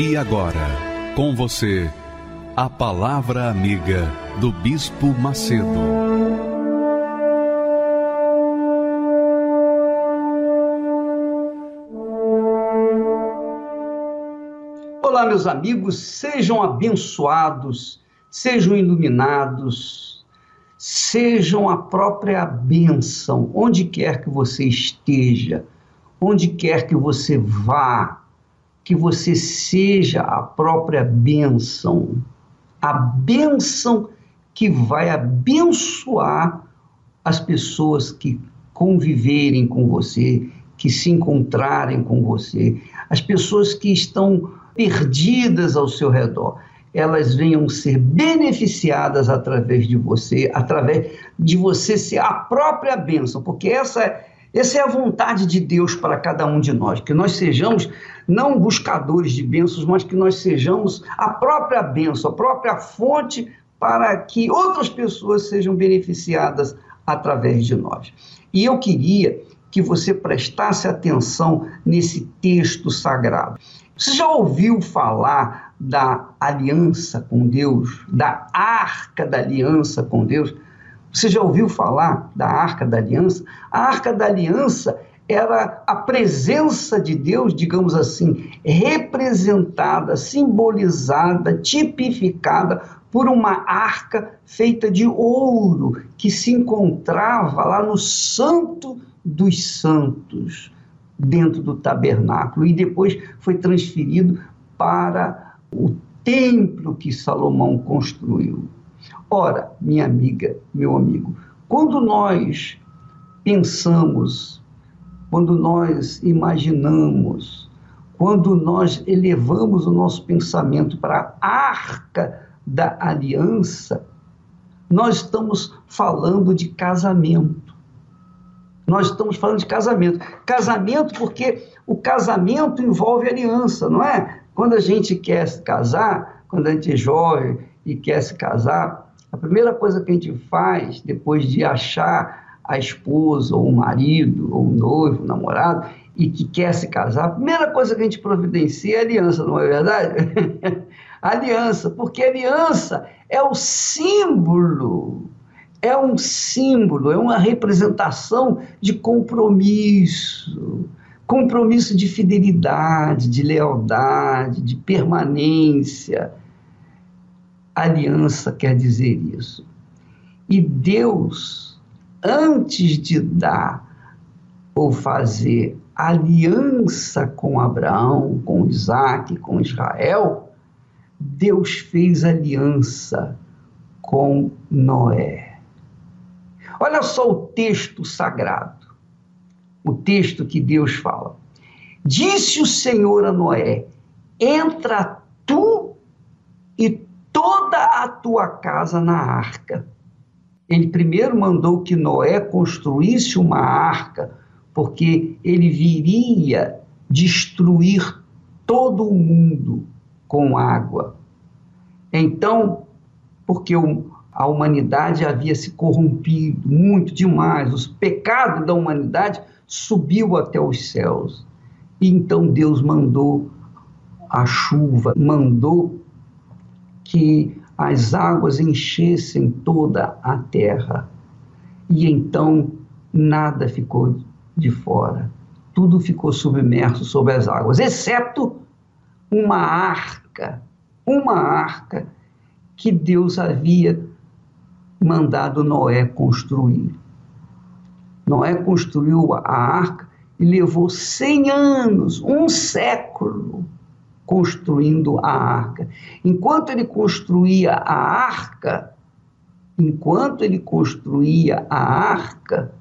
E agora, com você, a Palavra Amiga do Bispo Macedo. Olá, meus amigos, sejam abençoados, sejam iluminados, sejam a própria bênção, onde quer que você esteja, onde quer que você vá que você seja a própria bênção, a bênção que vai abençoar as pessoas que conviverem com você, que se encontrarem com você, as pessoas que estão perdidas ao seu redor, elas venham ser beneficiadas através de você, através de você ser a própria bênção, porque essa é essa é a vontade de Deus para cada um de nós, que nós sejamos não buscadores de bênçãos, mas que nós sejamos a própria bênção, a própria fonte para que outras pessoas sejam beneficiadas através de nós. E eu queria que você prestasse atenção nesse texto sagrado. Você já ouviu falar da aliança com Deus, da arca da aliança com Deus? Você já ouviu falar da Arca da Aliança? A Arca da Aliança era a presença de Deus, digamos assim, representada, simbolizada, tipificada por uma arca feita de ouro que se encontrava lá no Santo dos Santos, dentro do tabernáculo, e depois foi transferido para o templo que Salomão construiu. Ora, minha amiga, meu amigo, quando nós pensamos, quando nós imaginamos, quando nós elevamos o nosso pensamento para a arca da aliança, nós estamos falando de casamento. Nós estamos falando de casamento. Casamento porque o casamento envolve aliança, não é? Quando a gente quer se casar, quando a gente é jovem e quer se casar, a primeira coisa que a gente faz depois de achar a esposa, ou o marido, ou o noivo, o namorado, e que quer se casar, a primeira coisa que a gente providencia é aliança, não é verdade? aliança, porque aliança é o símbolo, é um símbolo, é uma representação de compromisso, compromisso de fidelidade, de lealdade, de permanência aliança quer dizer isso. E Deus, antes de dar ou fazer aliança com Abraão, com Isaac, com Israel, Deus fez aliança com Noé. Olha só o texto sagrado, o texto que Deus fala. Disse o Senhor a Noé: Entra tu e toda a tua casa na arca. Ele primeiro mandou que Noé construísse uma arca, porque ele viria destruir todo o mundo com água. Então, porque a humanidade havia se corrompido muito demais, os pecados da humanidade subiu até os céus. Então Deus mandou a chuva, mandou que as águas enchessem toda a terra. E então nada ficou de fora. Tudo ficou submerso sob as águas, exceto uma arca, uma arca que Deus havia mandado Noé construir. Noé construiu a arca e levou 100 anos, um século, construindo a arca. Enquanto ele construía a arca, enquanto ele construía a arca,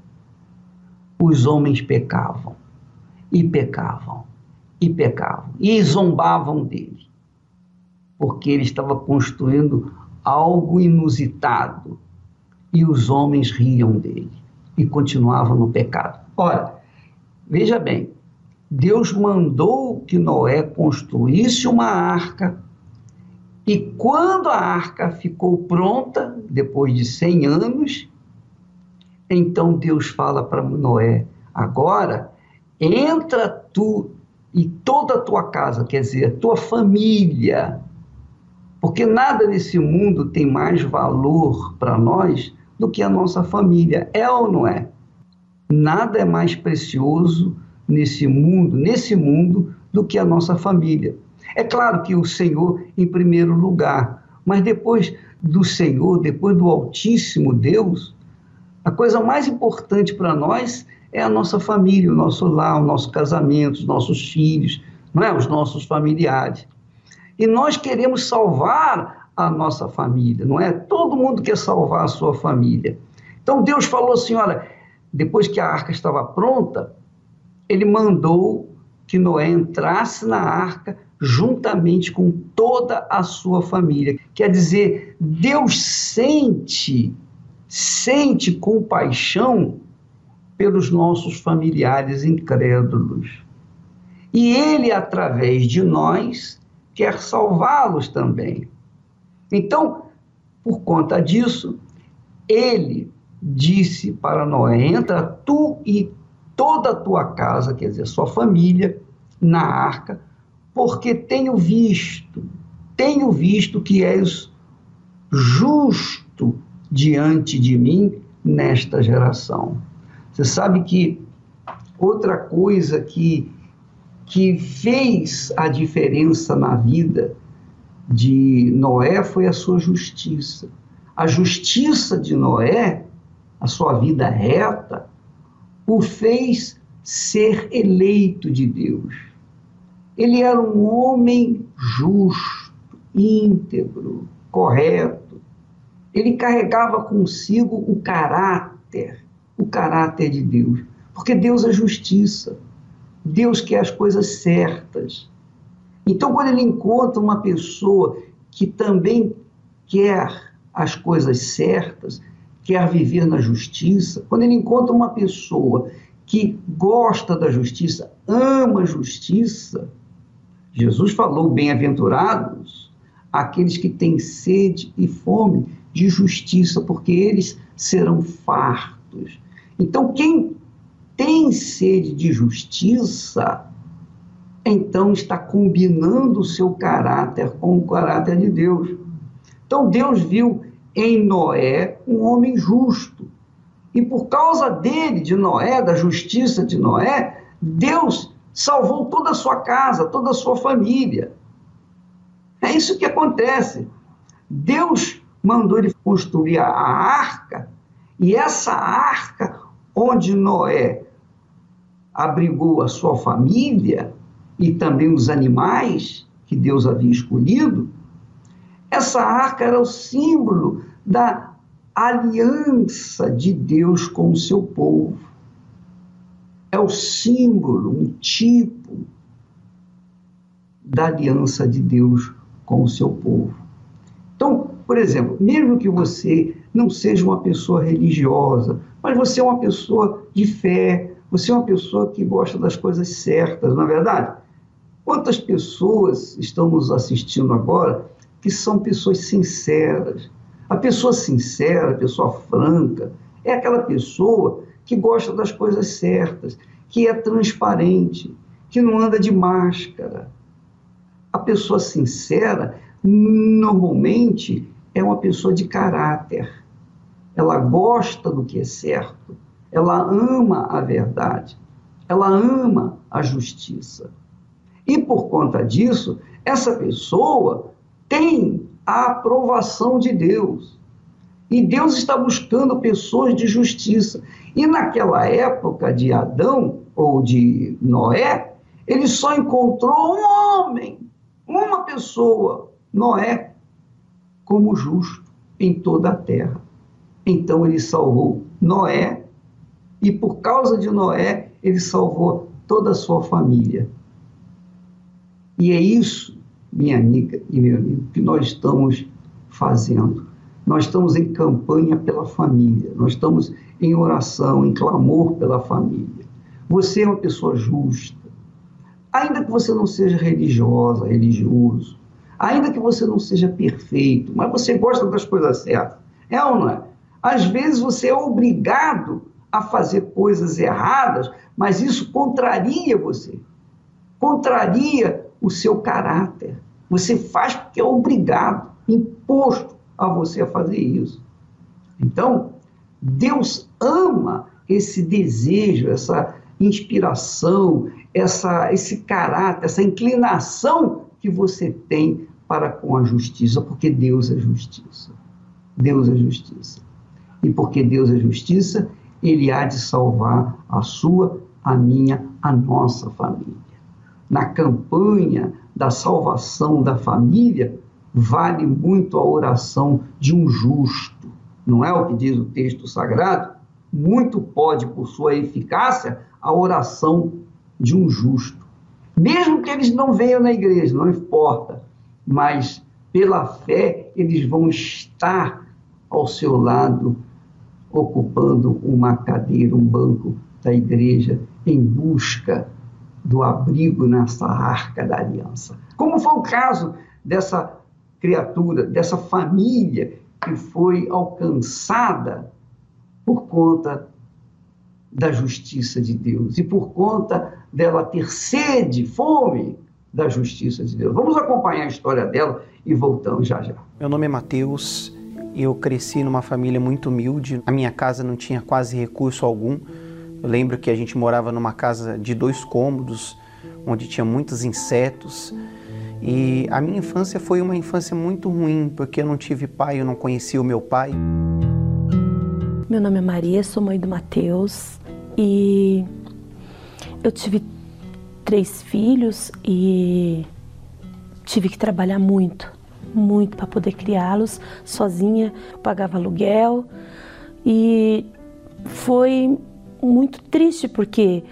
os homens pecavam e pecavam e pecavam, e zombavam dele, porque ele estava construindo algo inusitado, e os homens riam dele e continuavam no pecado. Ora, veja bem, Deus mandou que Noé construísse uma arca, e quando a arca ficou pronta, depois de 100 anos, então Deus fala para Noé: agora entra tu e toda a tua casa, quer dizer, a tua família, porque nada nesse mundo tem mais valor para nós do que a nossa família, é ou não é? Nada é mais precioso nesse mundo, nesse mundo, do que a nossa família. É claro que o Senhor em primeiro lugar, mas depois do Senhor, depois do Altíssimo Deus, a coisa mais importante para nós é a nossa família, o nosso lar, o nosso casamento, os nossos filhos, não é? os nossos familiares. E nós queremos salvar a nossa família, não é? Todo mundo quer salvar a sua família. Então Deus falou assim: olha, depois que a arca estava pronta, ele mandou que Noé entrasse na arca juntamente com toda a sua família. Quer dizer, Deus sente, sente compaixão pelos nossos familiares incrédulos. E ele, através de nós, quer salvá-los também. Então, por conta disso, ele disse para Noé: entra tu e toda a tua casa, quer dizer, sua família, na arca, porque tenho visto, tenho visto que és justo diante de mim nesta geração. Você sabe que outra coisa que, que fez a diferença na vida de Noé foi a sua justiça. A justiça de Noé, a sua vida reta, o fez ser eleito de Deus. Ele era um homem justo, íntegro, correto. Ele carregava consigo o caráter, o caráter de Deus. Porque Deus é justiça. Deus quer as coisas certas. Então, quando ele encontra uma pessoa que também quer as coisas certas, quer viver na justiça, quando ele encontra uma pessoa que gosta da justiça, ama a justiça, Jesus falou: bem-aventurados aqueles que têm sede e fome de justiça, porque eles serão fartos. Então, quem tem sede de justiça, então está combinando o seu caráter com o caráter de Deus. Então, Deus viu em Noé um homem justo. E por causa dele, de Noé, da justiça de Noé, Deus salvou toda a sua casa, toda a sua família. É isso que acontece. Deus mandou ele construir a arca, e essa arca, onde Noé abrigou a sua família e também os animais que Deus havia escolhido, essa arca era o símbolo da aliança de Deus com o seu povo. É o símbolo, um tipo da aliança de Deus com o seu povo. Então, por exemplo, mesmo que você não seja uma pessoa religiosa, mas você é uma pessoa de fé, você é uma pessoa que gosta das coisas certas, não é verdade? Quantas pessoas estão nos assistindo agora que são pessoas sinceras. A pessoa sincera, a pessoa franca, é aquela pessoa que gosta das coisas certas, que é transparente, que não anda de máscara. A pessoa sincera, normalmente, é uma pessoa de caráter. Ela gosta do que é certo, ela ama a verdade, ela ama a justiça. E por conta disso, essa pessoa tem a aprovação de Deus. E Deus está buscando pessoas de justiça. E naquela época de Adão ou de Noé, ele só encontrou um homem, uma pessoa, Noé, como justo em toda a terra. Então ele salvou Noé, e por causa de Noé, ele salvou toda a sua família. E é isso, minha amiga e meu amigo, que nós estamos fazendo. Nós estamos em campanha pela família, nós estamos em oração, em clamor pela família. Você é uma pessoa justa. Ainda que você não seja religiosa, religioso, ainda que você não seja perfeito, mas você gosta das coisas certas. É ou não é? Às vezes você é obrigado a fazer coisas erradas, mas isso contraria você, contraria o seu caráter. Você faz porque é obrigado, imposto a você a fazer isso. Então, Deus ama esse desejo, essa inspiração, essa, esse caráter, essa inclinação que você tem para com a justiça, porque Deus é justiça. Deus é justiça. E porque Deus é justiça, Ele há de salvar a sua, a minha, a nossa família. Na campanha da salvação da família, vale muito a oração de um justo. Não é o que diz o texto sagrado? Muito pode, por sua eficácia, a oração de um justo. Mesmo que eles não venham na igreja, não importa, mas pela fé eles vão estar ao seu lado, ocupando uma cadeira, um banco da igreja, em busca do abrigo nessa arca da aliança. Como foi o caso dessa criatura, dessa família que foi alcançada por conta da justiça de Deus e por conta dela ter sede, fome da justiça de Deus. Vamos acompanhar a história dela e voltamos já já. Meu nome é Mateus, eu cresci numa família muito humilde, a minha casa não tinha quase recurso algum. Eu lembro que a gente morava numa casa de dois cômodos, onde tinha muitos insetos. E a minha infância foi uma infância muito ruim, porque eu não tive pai, eu não conhecia o meu pai. Meu nome é Maria, sou mãe do Mateus e eu tive três filhos e tive que trabalhar muito, muito para poder criá-los sozinha. Eu pagava aluguel e foi muito triste porque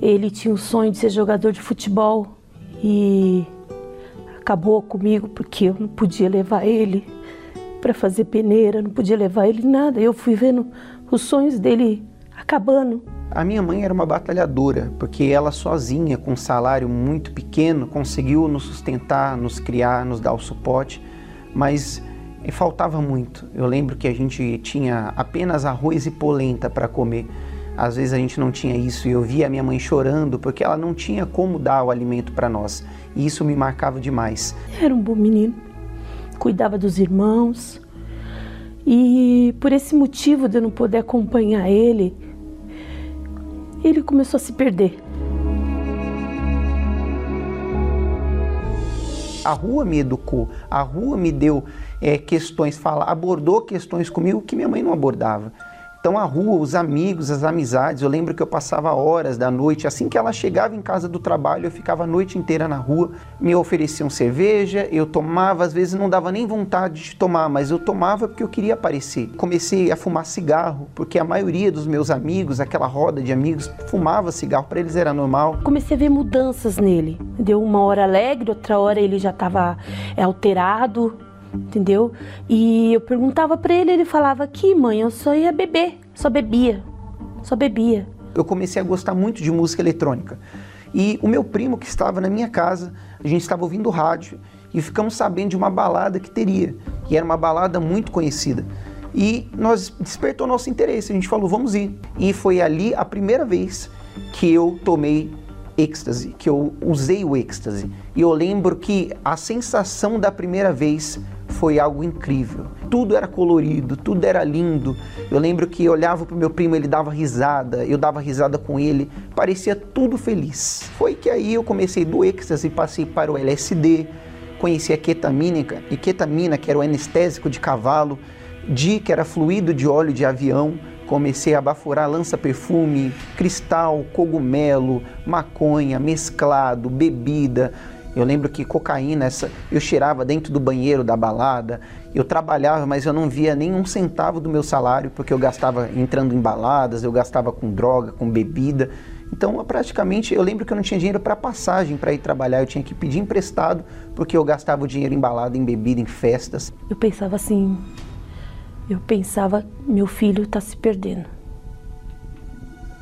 ele tinha o sonho de ser jogador de futebol e acabou comigo porque eu não podia levar ele para fazer peneira, não podia levar ele nada. Eu fui vendo os sonhos dele acabando. A minha mãe era uma batalhadora, porque ela sozinha, com um salário muito pequeno, conseguiu nos sustentar, nos criar, nos dar o suporte, mas faltava muito. Eu lembro que a gente tinha apenas arroz e polenta para comer. Às vezes a gente não tinha isso e eu via a minha mãe chorando porque ela não tinha como dar o alimento para nós. E isso me marcava demais. Era um bom menino, cuidava dos irmãos. E por esse motivo de eu não poder acompanhar ele, ele começou a se perder. A rua me educou, a rua me deu é, questões, fala, abordou questões comigo que minha mãe não abordava. Então a rua, os amigos, as amizades, eu lembro que eu passava horas da noite, assim que ela chegava em casa do trabalho, eu ficava a noite inteira na rua, me ofereciam cerveja, eu tomava, às vezes não dava nem vontade de tomar, mas eu tomava porque eu queria aparecer. Comecei a fumar cigarro, porque a maioria dos meus amigos, aquela roda de amigos, fumava cigarro, para eles era normal. Comecei a ver mudanças nele. Deu uma hora alegre, outra hora ele já estava alterado, entendeu? E eu perguntava para ele, ele falava que mãe, eu só ia beber, só bebia, só bebia. Eu comecei a gostar muito de música eletrônica. E o meu primo que estava na minha casa, a gente estava ouvindo rádio e ficamos sabendo de uma balada que teria, e era uma balada muito conhecida. E nós despertou nosso interesse, a gente falou, vamos ir. E foi ali a primeira vez que eu tomei êxtase, que eu usei o êxtase. E eu lembro que a sensação da primeira vez foi algo incrível. Tudo era colorido, tudo era lindo. Eu lembro que eu olhava para o meu primo, ele dava risada, eu dava risada com ele, parecia tudo feliz. Foi que aí eu comecei do êxtase, passei para o LSD, conheci a ketamina, e ketamina, que era o anestésico de cavalo, Di, que era fluido de óleo de avião, comecei a baforar lança-perfume, cristal, cogumelo, maconha, mesclado, bebida, eu lembro que cocaína, essa, eu cheirava dentro do banheiro da balada. Eu trabalhava, mas eu não via nem um centavo do meu salário, porque eu gastava entrando em baladas, eu gastava com droga, com bebida. Então, praticamente, eu lembro que eu não tinha dinheiro para passagem para ir trabalhar, eu tinha que pedir emprestado, porque eu gastava o dinheiro embalado em bebida, em festas. Eu pensava assim, eu pensava, meu filho está se perdendo.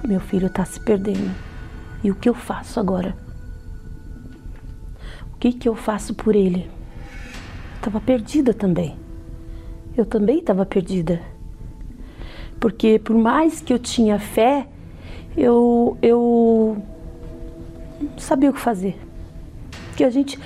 Meu filho está se perdendo. E o que eu faço agora? Que, que eu faço por ele? Estava perdida também. Eu também estava perdida. Porque por mais que eu tinha fé, eu, eu não sabia o que fazer. Porque a gente,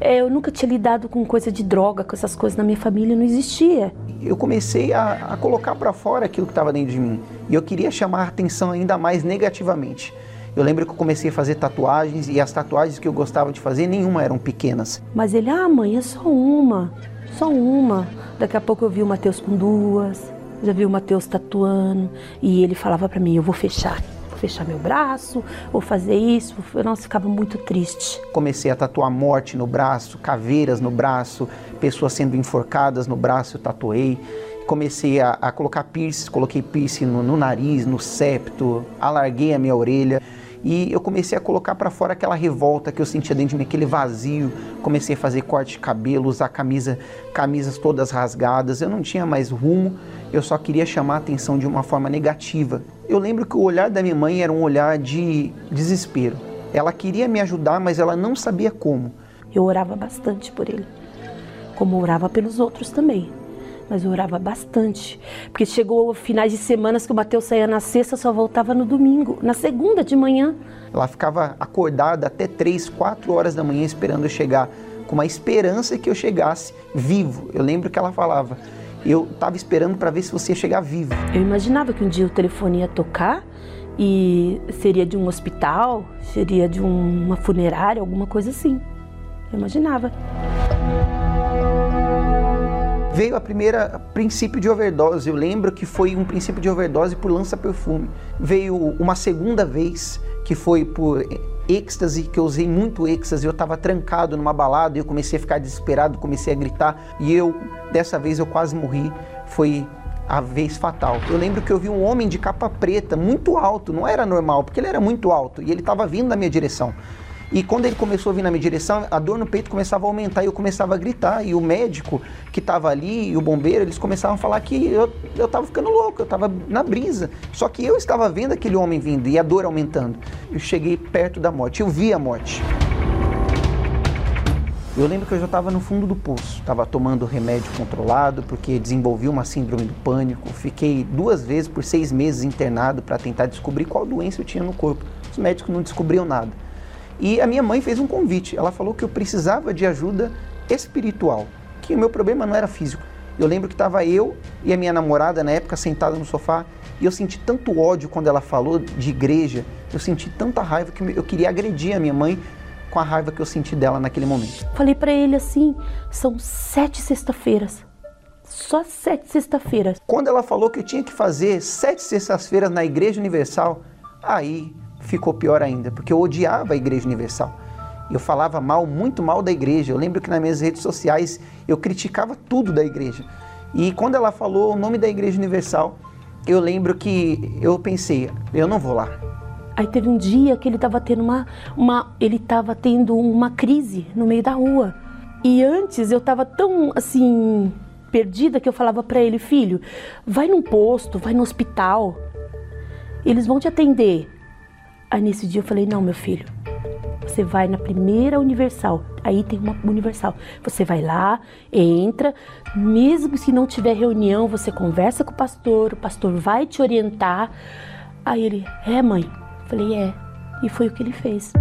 é, eu nunca tinha lidado com coisa de droga, com essas coisas na minha família, não existia. Eu comecei a, a colocar para fora aquilo que estava dentro de mim. E eu queria chamar a atenção ainda mais negativamente. Eu lembro que eu comecei a fazer tatuagens e as tatuagens que eu gostava de fazer, nenhuma eram pequenas. Mas ele, ah, mãe, é só uma, só uma. Daqui a pouco eu vi o Matheus com duas, já vi o Matheus tatuando e ele falava para mim, eu vou fechar fechar meu braço, ou fazer isso. Eu não ficava muito triste. Comecei a tatuar morte no braço, caveiras no braço, pessoas sendo enforcadas no braço, eu tatuei. Comecei a, a colocar piercing, coloquei piercing no, no nariz, no septo, alarguei a minha orelha e eu comecei a colocar para fora aquela revolta que eu sentia dentro de mim, aquele vazio. Comecei a fazer corte de cabelo, usar camisa, camisas todas rasgadas. Eu não tinha mais rumo, eu só queria chamar a atenção de uma forma negativa. Eu lembro que o olhar da minha mãe era um olhar de desespero. Ela queria me ajudar, mas ela não sabia como. Eu orava bastante por ele, como orava pelos outros também. Mas eu orava bastante, porque chegou finais de semanas que o Mateus saía na sexta, só voltava no domingo, na segunda de manhã. Ela ficava acordada até três, quatro horas da manhã esperando eu chegar, com uma esperança que eu chegasse vivo. Eu lembro que ela falava: eu estava esperando para ver se você ia chegar vivo. Eu imaginava que um dia o telefone ia tocar e seria de um hospital, seria de uma funerária, alguma coisa assim. Eu imaginava. Veio a primeira princípio de overdose. Eu lembro que foi um princípio de overdose por lança-perfume. Veio uma segunda vez que foi por êxtase, que eu usei muito êxtase, eu estava trancado numa balada e eu comecei a ficar desesperado, comecei a gritar e eu, dessa vez eu quase morri, foi a vez fatal. Eu lembro que eu vi um homem de capa preta, muito alto, não era normal, porque ele era muito alto e ele estava vindo na minha direção. E quando ele começou a vir na minha direção, a dor no peito começava a aumentar e eu começava a gritar. E o médico que estava ali e o bombeiro, eles começavam a falar que eu estava ficando louco, eu estava na brisa. Só que eu estava vendo aquele homem vindo e a dor aumentando. Eu cheguei perto da morte, eu vi a morte. Eu lembro que eu já estava no fundo do poço, estava tomando remédio controlado porque desenvolvi uma síndrome do pânico. Fiquei duas vezes por seis meses internado para tentar descobrir qual doença eu tinha no corpo. Os médicos não descobriam nada. E a minha mãe fez um convite. Ela falou que eu precisava de ajuda espiritual, que o meu problema não era físico. Eu lembro que estava eu e a minha namorada na época sentada no sofá e eu senti tanto ódio quando ela falou de igreja. Eu senti tanta raiva que eu queria agredir a minha mãe com a raiva que eu senti dela naquele momento. Falei para ele assim: são sete sexta-feiras. Só sete sexta-feiras. Quando ela falou que eu tinha que fazer sete sextas-feiras na Igreja Universal, aí ficou pior ainda, porque eu odiava a Igreja Universal. Eu falava mal, muito mal da igreja. Eu lembro que nas minhas redes sociais eu criticava tudo da igreja. E quando ela falou o nome da Igreja Universal, eu lembro que eu pensei, eu não vou lá. Aí teve um dia que ele estava tendo uma, uma ele estava tendo uma crise no meio da rua. E antes eu estava tão assim perdida que eu falava para ele, filho, vai num posto, vai no hospital. Eles vão te atender. Aí nesse dia eu falei: não, meu filho, você vai na primeira Universal. Aí tem uma Universal. Você vai lá, entra, mesmo se não tiver reunião, você conversa com o pastor, o pastor vai te orientar. Aí ele: é, mãe? Eu falei: é. E foi o que ele fez.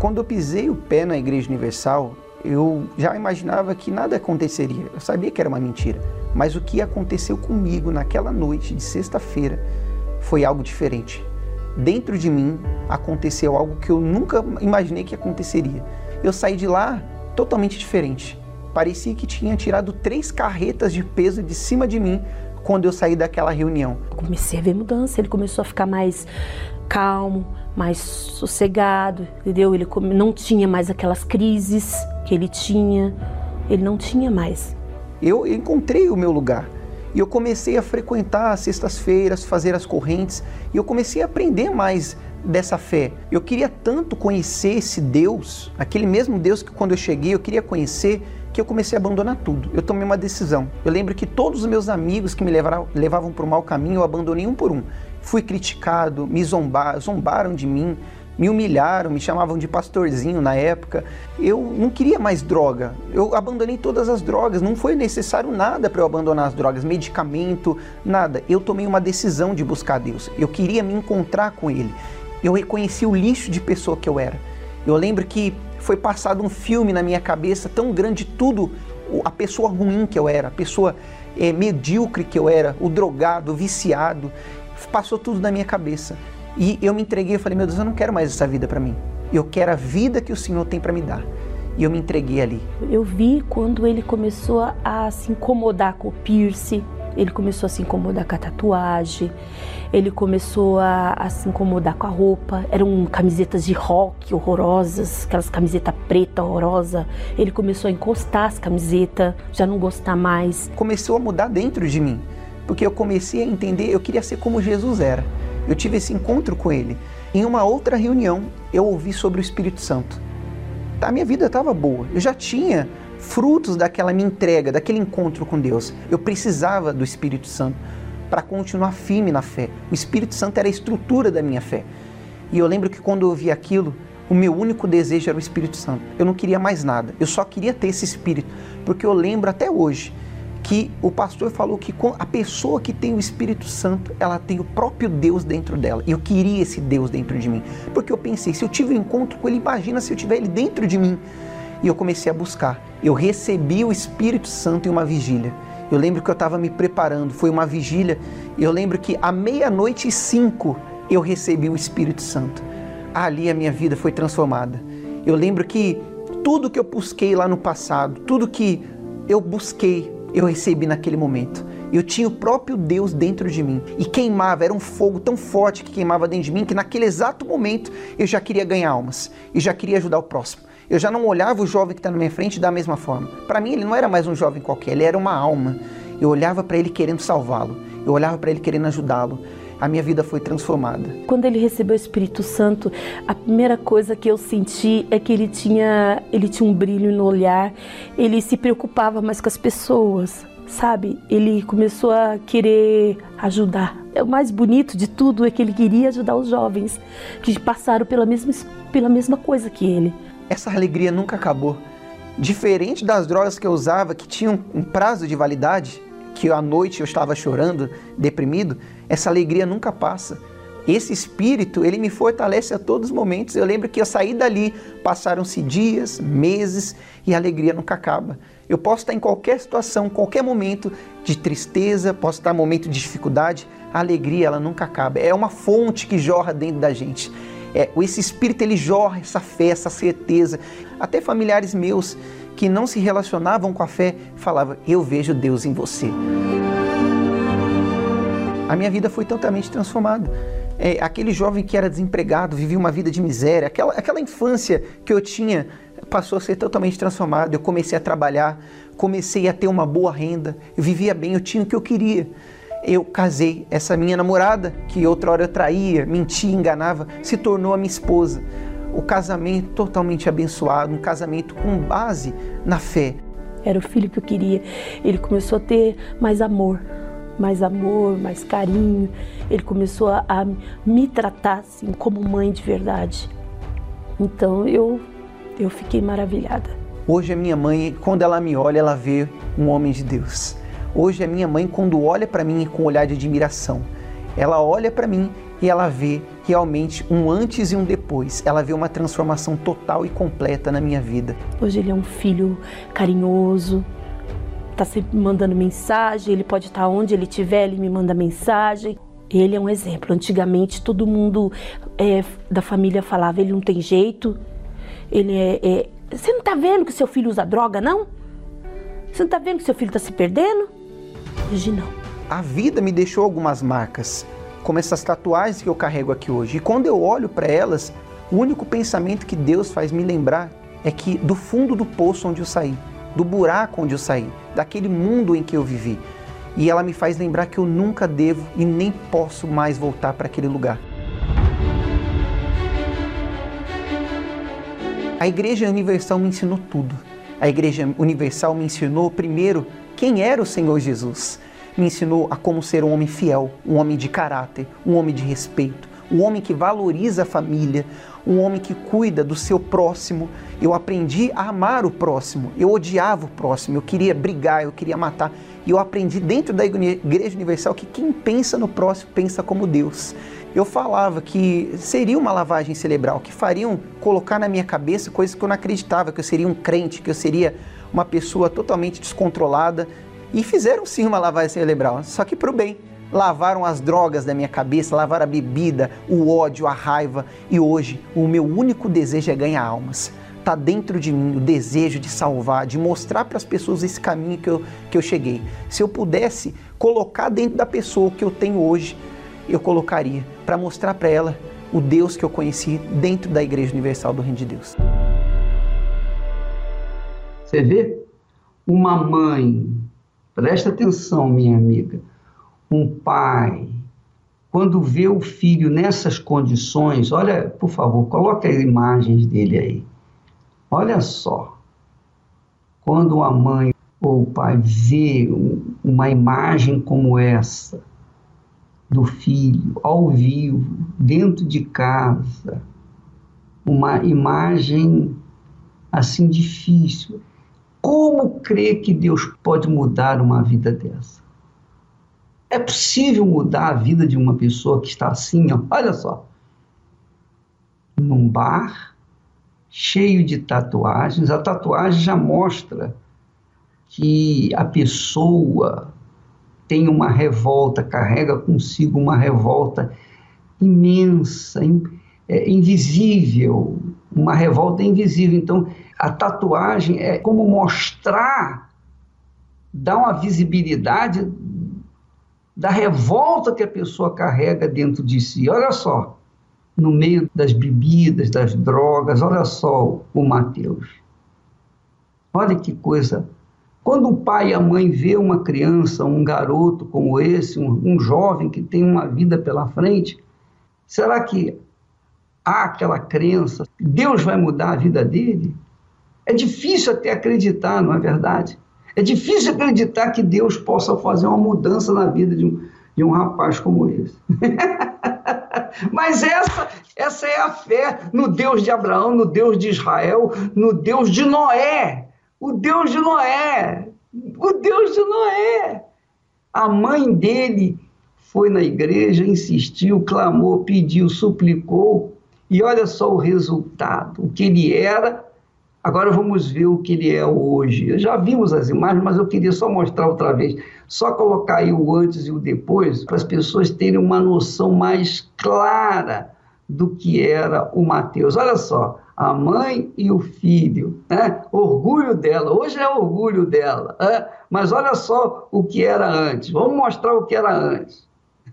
Quando eu pisei o pé na Igreja Universal, eu já imaginava que nada aconteceria. Eu sabia que era uma mentira. Mas o que aconteceu comigo naquela noite de sexta-feira foi algo diferente. Dentro de mim aconteceu algo que eu nunca imaginei que aconteceria. Eu saí de lá totalmente diferente. Parecia que tinha tirado três carretas de peso de cima de mim quando eu saí daquela reunião. Comecei a ver mudança, ele começou a ficar mais calmo, mais sossegado, entendeu? Ele não tinha mais aquelas crises que ele tinha, ele não tinha mais. Eu encontrei o meu lugar. E eu comecei a frequentar as sextas-feiras, fazer as correntes, e eu comecei a aprender mais dessa fé. Eu queria tanto conhecer esse Deus, aquele mesmo Deus que quando eu cheguei eu queria conhecer, que eu comecei a abandonar tudo. Eu tomei uma decisão. Eu lembro que todos os meus amigos que me levaram, levavam para o mau caminho, eu abandonei um por um. Fui criticado, me zombar, zombaram de mim, me humilharam, me chamavam de pastorzinho na época. Eu não queria mais droga. Eu abandonei todas as drogas. Não foi necessário nada para eu abandonar as drogas, medicamento, nada. Eu tomei uma decisão de buscar Deus. Eu queria me encontrar com Ele. Eu reconheci o lixo de pessoa que eu era. Eu lembro que foi passado um filme na minha cabeça tão grande tudo a pessoa ruim que eu era, a pessoa é, medíocre que eu era, o drogado, o viciado, passou tudo na minha cabeça. E eu me entreguei, eu falei, meu Deus, eu não quero mais essa vida para mim. Eu quero a vida que o Senhor tem para me dar. E eu me entreguei ali. Eu vi quando ele começou a se incomodar com o piercing, ele começou a se incomodar com a tatuagem, ele começou a, a, se incomodar com a roupa. Eram camisetas de rock horrorosas, aquelas camisetas preta horrorosa. Ele começou a encostar as camisetas, já não gostar mais. Começou a mudar dentro de mim, porque eu comecei a entender, eu queria ser como Jesus era. Eu tive esse encontro com ele. Em uma outra reunião, eu ouvi sobre o Espírito Santo. A minha vida estava boa, eu já tinha frutos daquela minha entrega, daquele encontro com Deus. Eu precisava do Espírito Santo para continuar firme na fé. O Espírito Santo era a estrutura da minha fé. E eu lembro que quando eu ouvi aquilo, o meu único desejo era o Espírito Santo. Eu não queria mais nada. Eu só queria ter esse Espírito, porque eu lembro até hoje que o pastor falou que a pessoa que tem o Espírito Santo, ela tem o próprio Deus dentro dela. E eu queria esse Deus dentro de mim, porque eu pensei, se eu tive um encontro com ele, imagina se eu tiver ele dentro de mim. E eu comecei a buscar. Eu recebi o Espírito Santo em uma vigília. Eu lembro que eu estava me preparando, foi uma vigília. Eu lembro que à meia-noite e cinco eu recebi o Espírito Santo. Ali a minha vida foi transformada. Eu lembro que tudo que eu busquei lá no passado, tudo que eu busquei, eu recebi naquele momento. Eu tinha o próprio Deus dentro de mim e queimava, era um fogo tão forte que queimava dentro de mim que naquele exato momento eu já queria ganhar almas e já queria ajudar o próximo. Eu já não olhava o jovem que está na minha frente da mesma forma. Para mim, ele não era mais um jovem qualquer, ele era uma alma. Eu olhava para ele querendo salvá-lo, eu olhava para ele querendo ajudá-lo. A minha vida foi transformada. Quando ele recebeu o Espírito Santo, a primeira coisa que eu senti é que ele tinha, ele tinha um brilho no olhar, ele se preocupava mais com as pessoas, sabe? Ele começou a querer ajudar. O mais bonito de tudo é que ele queria ajudar os jovens que passaram pela mesma, pela mesma coisa que ele essa alegria nunca acabou. Diferente das drogas que eu usava, que tinham um prazo de validade, que à noite eu estava chorando, deprimido, essa alegria nunca passa. Esse espírito, ele me fortalece a todos os momentos. Eu lembro que eu saí dali, passaram-se dias, meses e a alegria nunca acaba. Eu posso estar em qualquer situação, qualquer momento de tristeza, posso estar em momento de dificuldade, a alegria ela nunca acaba. É uma fonte que jorra dentro da gente. É, esse espírito ele jorra essa fé, essa certeza. Até familiares meus que não se relacionavam com a fé falavam: Eu vejo Deus em você. A minha vida foi totalmente transformada. É, aquele jovem que era desempregado, vivia uma vida de miséria, aquela, aquela infância que eu tinha passou a ser totalmente transformada. Eu comecei a trabalhar, comecei a ter uma boa renda, eu vivia bem, eu tinha o que eu queria eu casei. Essa minha namorada, que outra hora eu traía, mentia, enganava, se tornou a minha esposa. O casamento totalmente abençoado, um casamento com base na fé. Era o filho que eu queria. Ele começou a ter mais amor, mais amor, mais carinho. Ele começou a, a me tratar assim como mãe de verdade. Então eu eu fiquei maravilhada. Hoje a minha mãe, quando ela me olha, ela vê um homem de Deus. Hoje a minha mãe, quando olha para mim com um olhar de admiração, ela olha para mim e ela vê realmente um antes e um depois. Ela vê uma transformação total e completa na minha vida. Hoje ele é um filho carinhoso, está sempre me mandando mensagem, ele pode estar onde ele estiver, ele me manda mensagem. Ele é um exemplo. Antigamente todo mundo é, da família falava, ele não tem jeito, ele é, é... Você não está vendo que seu filho usa droga, não? Você não está vendo que seu filho está se perdendo? Hoje não. A vida me deixou algumas marcas, como essas tatuagens que eu carrego aqui hoje. E quando eu olho para elas, o único pensamento que Deus faz me lembrar é que do fundo do poço onde eu saí, do buraco onde eu saí, daquele mundo em que eu vivi. E ela me faz lembrar que eu nunca devo e nem posso mais voltar para aquele lugar. A Igreja Universal me ensinou tudo. A Igreja Universal me ensinou, primeiro, quem era o Senhor Jesus. Me ensinou a como ser um homem fiel, um homem de caráter, um homem de respeito, um homem que valoriza a família, um homem que cuida do seu próximo. Eu aprendi a amar o próximo. Eu odiava o próximo, eu queria brigar, eu queria matar. E eu aprendi dentro da Igreja Universal que quem pensa no próximo pensa como Deus eu falava que seria uma lavagem cerebral, que fariam colocar na minha cabeça coisas que eu não acreditava, que eu seria um crente, que eu seria uma pessoa totalmente descontrolada. E fizeram sim uma lavagem cerebral, só que para o bem. Lavaram as drogas da minha cabeça, lavaram a bebida, o ódio, a raiva. E hoje o meu único desejo é ganhar almas. Está dentro de mim o desejo de salvar, de mostrar para as pessoas esse caminho que eu, que eu cheguei. Se eu pudesse colocar dentro da pessoa o que eu tenho hoje, eu colocaria para mostrar para ela o Deus que eu conheci dentro da Igreja Universal do Reino de Deus. Você vê? Uma mãe, presta atenção, minha amiga, um pai, quando vê o filho nessas condições, olha, por favor, coloque as imagens dele aí. Olha só. Quando a mãe ou o pai vê uma imagem como essa, do filho ao vivo, dentro de casa, uma imagem assim difícil. Como crer que Deus pode mudar uma vida dessa? É possível mudar a vida de uma pessoa que está assim, ó, olha só, num bar cheio de tatuagens, a tatuagem já mostra que a pessoa tem uma revolta, carrega consigo uma revolta imensa, é, invisível, uma revolta invisível. Então, a tatuagem é como mostrar, dar uma visibilidade da revolta que a pessoa carrega dentro de si. Olha só, no meio das bebidas, das drogas, olha só o Mateus. Olha que coisa quando o pai e a mãe vê uma criança, um garoto como esse, um, um jovem que tem uma vida pela frente, será que há aquela crença Deus vai mudar a vida dele? É difícil até acreditar, não é verdade? É difícil acreditar que Deus possa fazer uma mudança na vida de um, de um rapaz como esse. Mas essa, essa é a fé no Deus de Abraão, no Deus de Israel, no Deus de Noé o Deus de Noé, o Deus de Noé. A mãe dele foi na igreja, insistiu, clamou, pediu, suplicou, e olha só o resultado, o que ele era. Agora vamos ver o que ele é hoje. Já vimos as imagens, mas eu queria só mostrar outra vez, só colocar aí o antes e o depois, para as pessoas terem uma noção mais clara do que era o Mateus. Olha só, a mãe e o filho, né? orgulho dela, hoje é orgulho dela, né? mas olha só o que era antes, vamos mostrar o que era antes.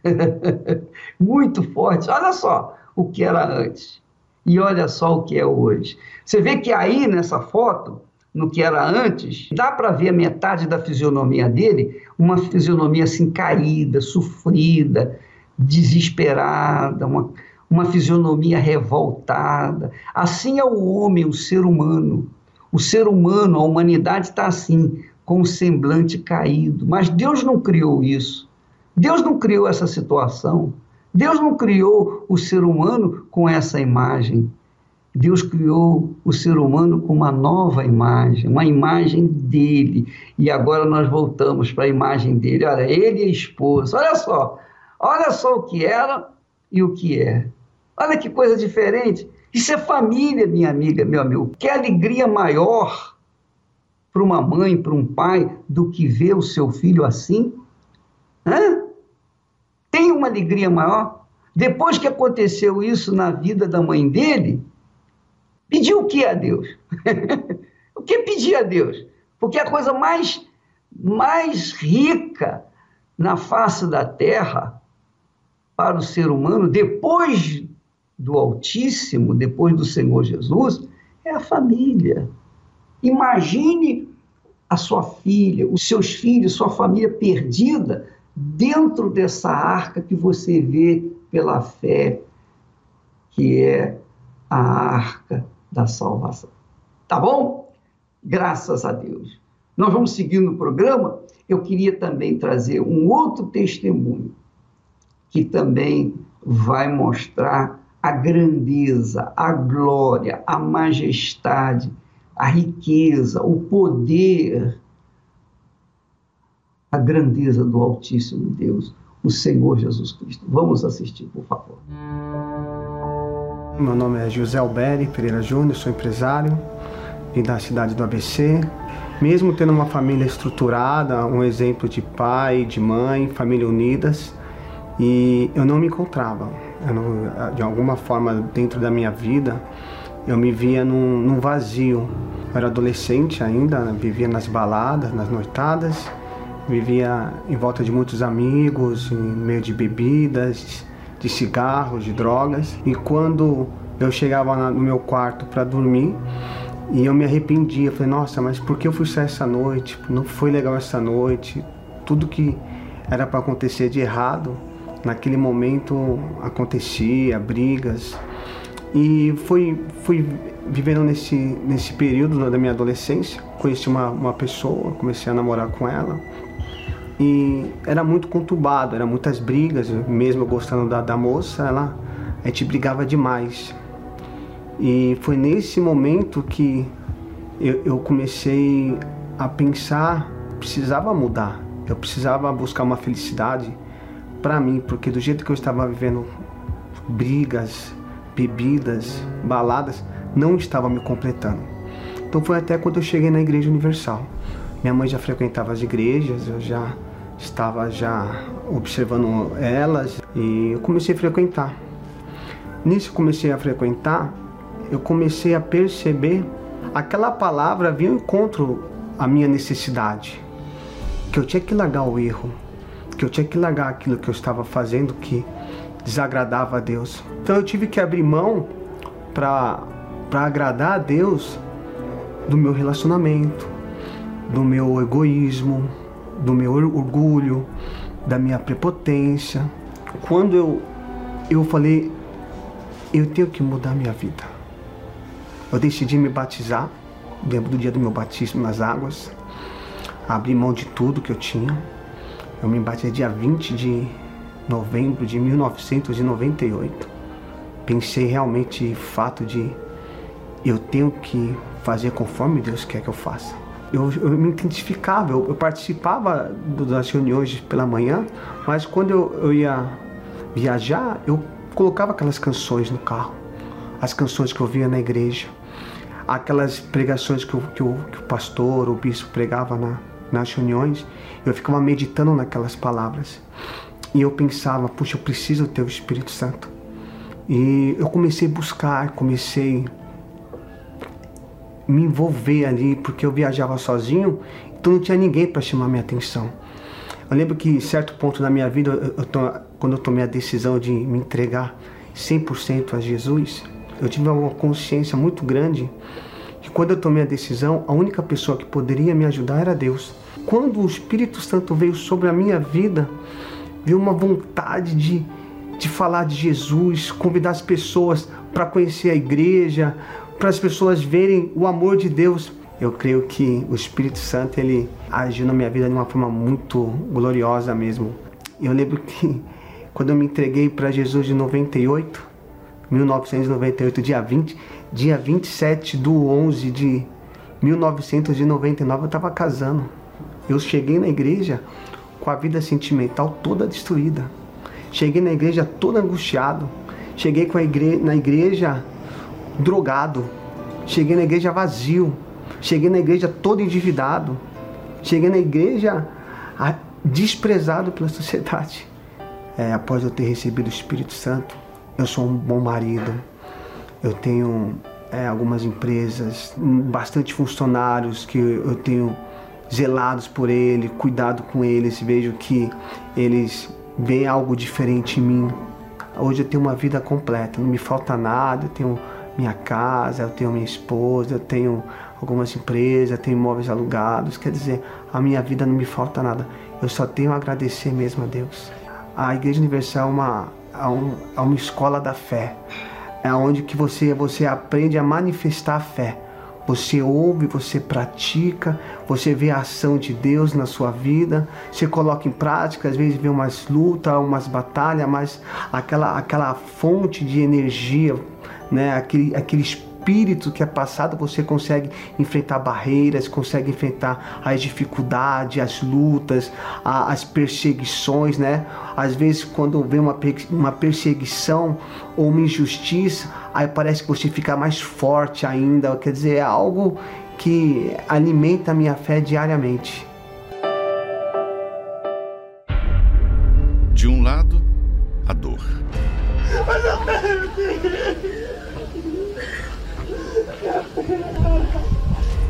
Muito forte, olha só o que era antes e olha só o que é hoje. Você vê que aí nessa foto, no que era antes, dá para ver a metade da fisionomia dele, uma fisionomia assim caída, sofrida, desesperada, uma uma fisionomia revoltada. Assim é o homem, o ser humano. O ser humano, a humanidade está assim, com o semblante caído. Mas Deus não criou isso. Deus não criou essa situação. Deus não criou o ser humano com essa imagem. Deus criou o ser humano com uma nova imagem, uma imagem dele. E agora nós voltamos para a imagem dele. Olha, ele e a esposa. Olha só, olha só o que era e o que é. Olha que coisa diferente. Isso é família, minha amiga, meu amigo. Que alegria maior para uma mãe, para um pai, do que ver o seu filho assim? Hã? Uma alegria maior? Depois que aconteceu isso na vida da mãe dele, pediu o que a Deus? o que pedir a Deus? Porque a coisa mais, mais rica na face da terra para o ser humano, depois do Altíssimo, depois do Senhor Jesus, é a família. Imagine a sua filha, os seus filhos, sua família perdida dentro dessa arca que você vê pela fé, que é a arca da salvação. Tá bom? Graças a Deus. Nós vamos seguir no programa. Eu queria também trazer um outro testemunho que também vai mostrar a grandeza, a glória, a majestade, a riqueza, o poder, a grandeza do Altíssimo Deus, o Senhor Jesus Cristo. Vamos assistir, por favor. Meu nome é José Alberi Pereira Júnior, sou empresário, vim da cidade do ABC. Mesmo tendo uma família estruturada, um exemplo de pai, de mãe, família unidas, e eu não me encontrava. Não, de alguma forma, dentro da minha vida, eu me via num, num vazio. Eu era adolescente ainda, vivia nas baladas, nas noitadas, vivia em volta de muitos amigos, em meio de bebidas, de cigarros, de drogas. E quando eu chegava no meu quarto para dormir, e eu me arrependia, falei, nossa, mas por que eu fui sair essa noite? Não foi legal essa noite. Tudo que era para acontecer de errado, naquele momento acontecia, brigas. E fui, fui vivendo nesse, nesse período da minha adolescência, conheci uma, uma pessoa, comecei a namorar com ela. E era muito conturbado, eram muitas brigas, mesmo gostando da, da moça, ela, a gente brigava demais. E foi nesse momento que eu, eu comecei a pensar, precisava mudar, eu precisava buscar uma felicidade para mim, porque do jeito que eu estava vivendo brigas, bebidas, baladas, não estava me completando. Então foi até quando eu cheguei na Igreja Universal. Minha mãe já frequentava as igrejas, eu já estava já observando elas e eu comecei a frequentar. Nisso comecei a frequentar, eu comecei a perceber aquela palavra vinha ao encontro à minha necessidade, que eu tinha que largar o erro, que eu tinha que largar aquilo que eu estava fazendo que desagradava a Deus. Então eu tive que abrir mão para para agradar a Deus do meu relacionamento, do meu egoísmo, do meu orgulho, da minha prepotência. Quando eu, eu falei, eu tenho que mudar minha vida. Eu decidi me batizar, lembro do dia do meu batismo nas águas, abri mão de tudo que eu tinha. Eu me batizei dia 20 de novembro de 1998. Pensei realmente fato de eu tenho que fazer conforme Deus quer que eu faça eu, eu me identificava, eu, eu, participava das reuniões pela manhã, mas quando eu, eu ia viajar, eu colocava aquelas canções no carro, as canções que eu via na igreja, aquelas pregações que, que, o, que o pastor, o bispo pregava na, nas reuniões, eu ficava meditando naquelas palavras. E eu pensava, puxa, eu preciso ter o Espírito Santo. E eu comecei a buscar, comecei me envolver ali, porque eu viajava sozinho, então não tinha ninguém para chamar minha atenção. Eu lembro que em certo ponto da minha vida, eu, eu, quando eu tomei a decisão de me entregar 100% a Jesus, eu tive uma consciência muito grande que quando eu tomei a decisão, a única pessoa que poderia me ajudar era Deus. Quando o Espírito Santo veio sobre a minha vida, veio uma vontade de, de falar de Jesus, convidar as pessoas para conhecer a igreja, para as pessoas verem o amor de Deus. Eu creio que o Espírito Santo ele agiu na minha vida de uma forma muito gloriosa mesmo. Eu lembro que quando eu me entreguei para Jesus de 98, 1998, dia 20, dia 27 do 11 de 1999, eu estava casando. Eu cheguei na igreja com a vida sentimental toda destruída. Cheguei na igreja todo angustiado. Cheguei igre na igreja drogado. Cheguei na igreja vazio. Cheguei na igreja todo endividado. Cheguei na igreja desprezado pela sociedade. É, após eu ter recebido o Espírito Santo, eu sou um bom marido. Eu tenho é, algumas empresas, bastante funcionários que eu tenho zelados por ele, cuidado com eles, vejo que eles veem algo diferente em mim. Hoje eu tenho uma vida completa, não me falta nada, eu tenho minha casa, eu tenho minha esposa, eu tenho algumas empresas, tenho imóveis alugados. Quer dizer, a minha vida não me falta nada. Eu só tenho a agradecer mesmo a Deus. A Igreja Universal é uma, é, é uma escola da fé. É onde que você, você aprende a manifestar a fé. Você ouve, você pratica, você vê a ação de Deus na sua vida, você coloca em prática, às vezes vê umas lutas, umas batalhas, mas aquela, aquela fonte de energia, né? aquele, aquele espírito que é passado, você consegue enfrentar barreiras, consegue enfrentar as dificuldades, as lutas, a, as perseguições, né? Às vezes, quando vem uma, uma perseguição ou uma injustiça, aí parece que você fica mais forte ainda. Quer dizer, é algo que alimenta a minha fé diariamente. De um lado, a dor.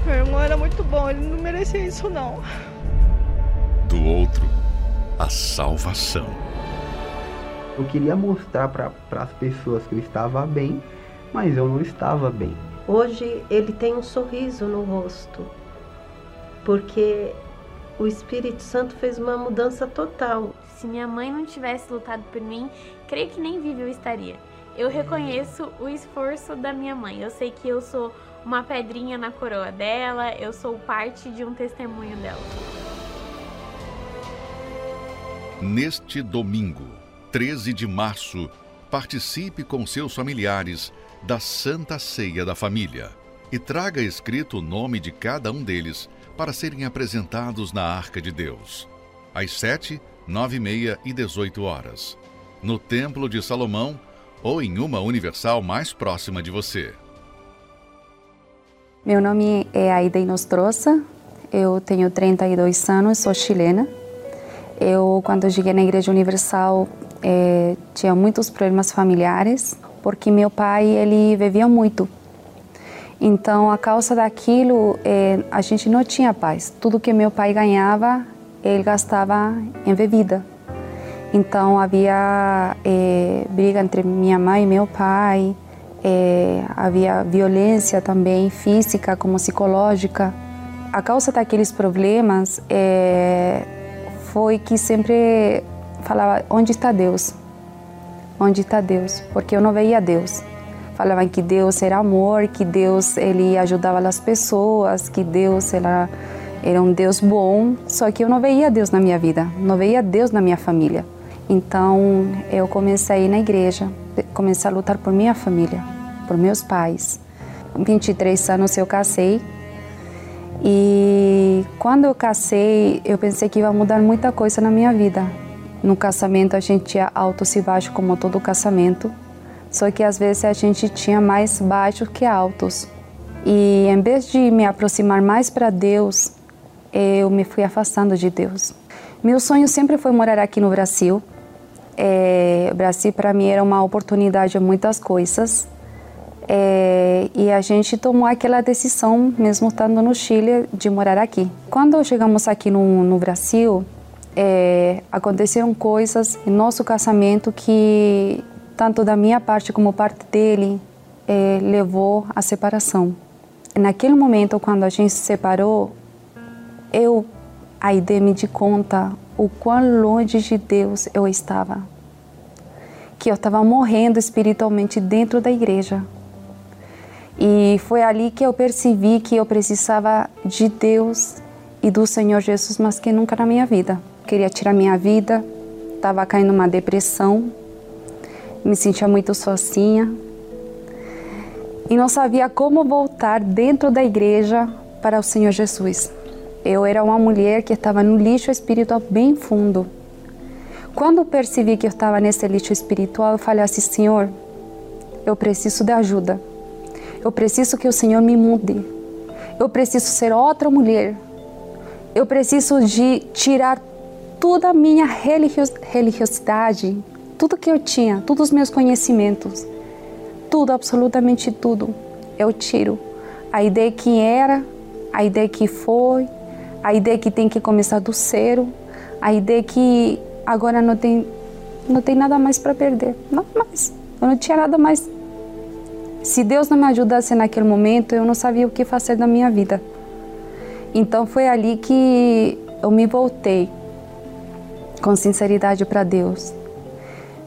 Meu irmão era muito bom, ele não merecia isso não. Do outro, a salvação. Eu queria mostrar para as pessoas que eu estava bem, mas eu não estava bem. Hoje ele tem um sorriso no rosto, porque o Espírito Santo fez uma mudança total. Se minha mãe não tivesse lutado por mim, creio que nem vivo eu estaria eu reconheço o esforço da minha mãe. Eu sei que eu sou uma pedrinha na coroa dela, eu sou parte de um testemunho dela. Neste domingo, 13 de março, participe com seus familiares da Santa Ceia da Família e traga escrito o nome de cada um deles para serem apresentados na Arca de Deus. Às 7, 9 e meia e 18 horas. No Templo de Salomão, ou em uma universal mais próxima de você. Meu nome é Aida Inostrosa, eu tenho 32 anos, sou chilena. Eu, quando cheguei na Igreja Universal, é, tinha muitos problemas familiares, porque meu pai ele bebia muito. Então, a causa daquilo, é, a gente não tinha paz. Tudo que meu pai ganhava, ele gastava em bebida. Então havia é, briga entre minha mãe e meu pai, é, havia violência também física como psicológica. A causa daqueles problemas é, foi que sempre falava onde está Deus, onde está Deus, porque eu não veia Deus. Falavam que Deus era amor, que Deus ele ajudava as pessoas, que Deus era, era um Deus bom, só que eu não veia Deus na minha vida, não veia Deus na minha família. Então eu comecei a ir na igreja, comecei a lutar por minha família, por meus pais. Com 23 anos eu casei e quando eu casei eu pensei que ia mudar muita coisa na minha vida. No casamento a gente tinha altos e baixos como todo casamento, só que às vezes a gente tinha mais baixos que altos. E em vez de me aproximar mais para Deus, eu me fui afastando de Deus. Meu sonho sempre foi morar aqui no Brasil, é, o Brasil para mim era uma oportunidade de muitas coisas. É, e a gente tomou aquela decisão, mesmo estando no Chile, de morar aqui. Quando chegamos aqui no, no Brasil, é, aconteceram coisas em nosso casamento que, tanto da minha parte como parte dele, é, levou à separação. Naquele momento, quando a gente se separou, eu aí me de conta o quão longe de Deus eu estava. Que eu estava morrendo espiritualmente dentro da igreja. E foi ali que eu percebi que eu precisava de Deus e do Senhor Jesus mais que nunca na minha vida. Queria tirar minha vida, estava caindo numa depressão, me sentia muito sozinha e não sabia como voltar dentro da igreja para o Senhor Jesus. Eu era uma mulher que estava no lixo espiritual bem fundo. Quando percebi que eu estava nesse lixo espiritual, eu falei assim: Senhor, eu preciso de ajuda. Eu preciso que o Senhor me mude. Eu preciso ser outra mulher. Eu preciso de tirar toda a minha religiosidade, tudo que eu tinha, todos os meus conhecimentos, tudo, absolutamente tudo, eu tiro. A ideia que era, a ideia que foi, a ideia que tem que começar do zero, a ideia que agora não tem, não tem nada mais para perder. Não mais. Eu não tinha nada mais Se Deus não me ajudasse naquele momento, eu não sabia o que fazer da minha vida. Então foi ali que eu me voltei com sinceridade para Deus.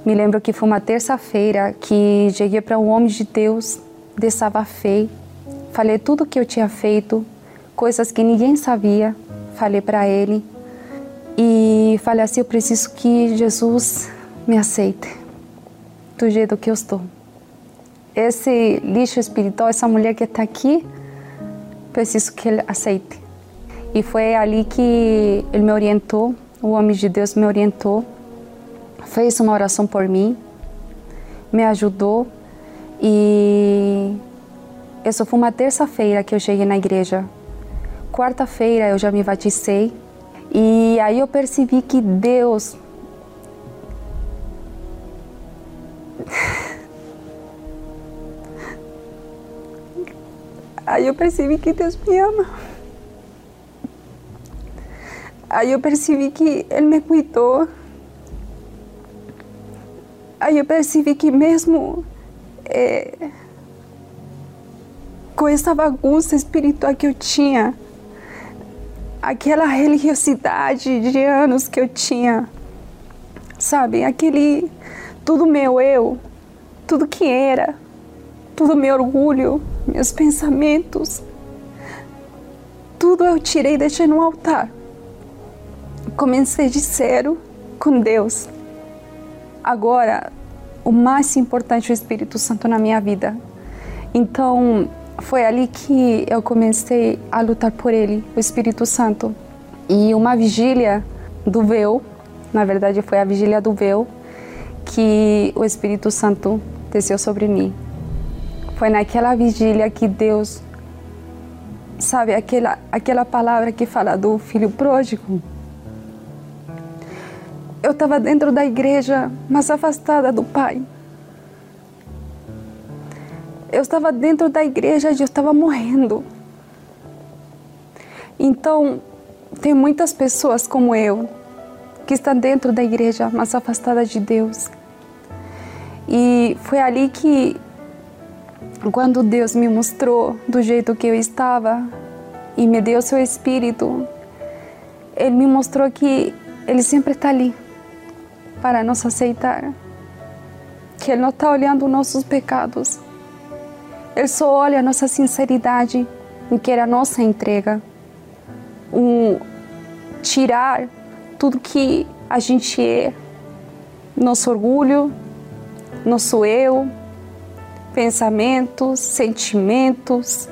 Me lembro que foi uma terça-feira que cheguei para um homem de Deus, desabafei, falei tudo o que eu tinha feito, coisas que ninguém sabia, falei para ele e falei assim: eu preciso que Jesus me aceite do jeito que eu estou. Esse lixo espiritual, essa mulher que está aqui, preciso que ele aceite. E foi ali que ele me orientou, o homem de Deus me orientou fez uma oração por mim, me ajudou e isso foi uma terça-feira que eu cheguei na igreja. Quarta-feira eu já me batizei e aí eu percebi que Deus Aí eu percebi que Deus me ama. Aí eu percebi que Ele me cuidou. Aí eu percebi que mesmo é, com essa bagunça espiritual que eu tinha, aquela religiosidade de anos que eu tinha, sabe, aquele tudo meu eu, tudo que era, tudo meu orgulho, meus pensamentos, tudo eu tirei e deixei no altar. Comecei de zero com Deus. Agora, o mais importante é o Espírito Santo na minha vida. Então, foi ali que eu comecei a lutar por ele, o Espírito Santo. E uma vigília do véu, na verdade foi a vigília do véu, que o Espírito Santo desceu sobre mim. Foi naquela vigília que Deus, sabe, aquela, aquela palavra que fala do filho pródigo, eu estava dentro da igreja, mas afastada do Pai. Eu estava dentro da igreja e eu estava morrendo. Então, tem muitas pessoas como eu que estão dentro da igreja, mas afastadas de Deus. E foi ali que, quando Deus me mostrou do jeito que eu estava e me deu seu Espírito, Ele me mostrou que Ele sempre está ali para nos aceitar. Que Ele não está olhando nossos pecados. Ele só olha a nossa sinceridade em que era a nossa entrega. Um tirar tudo que a gente é, nosso orgulho, nosso eu, pensamentos, sentimentos.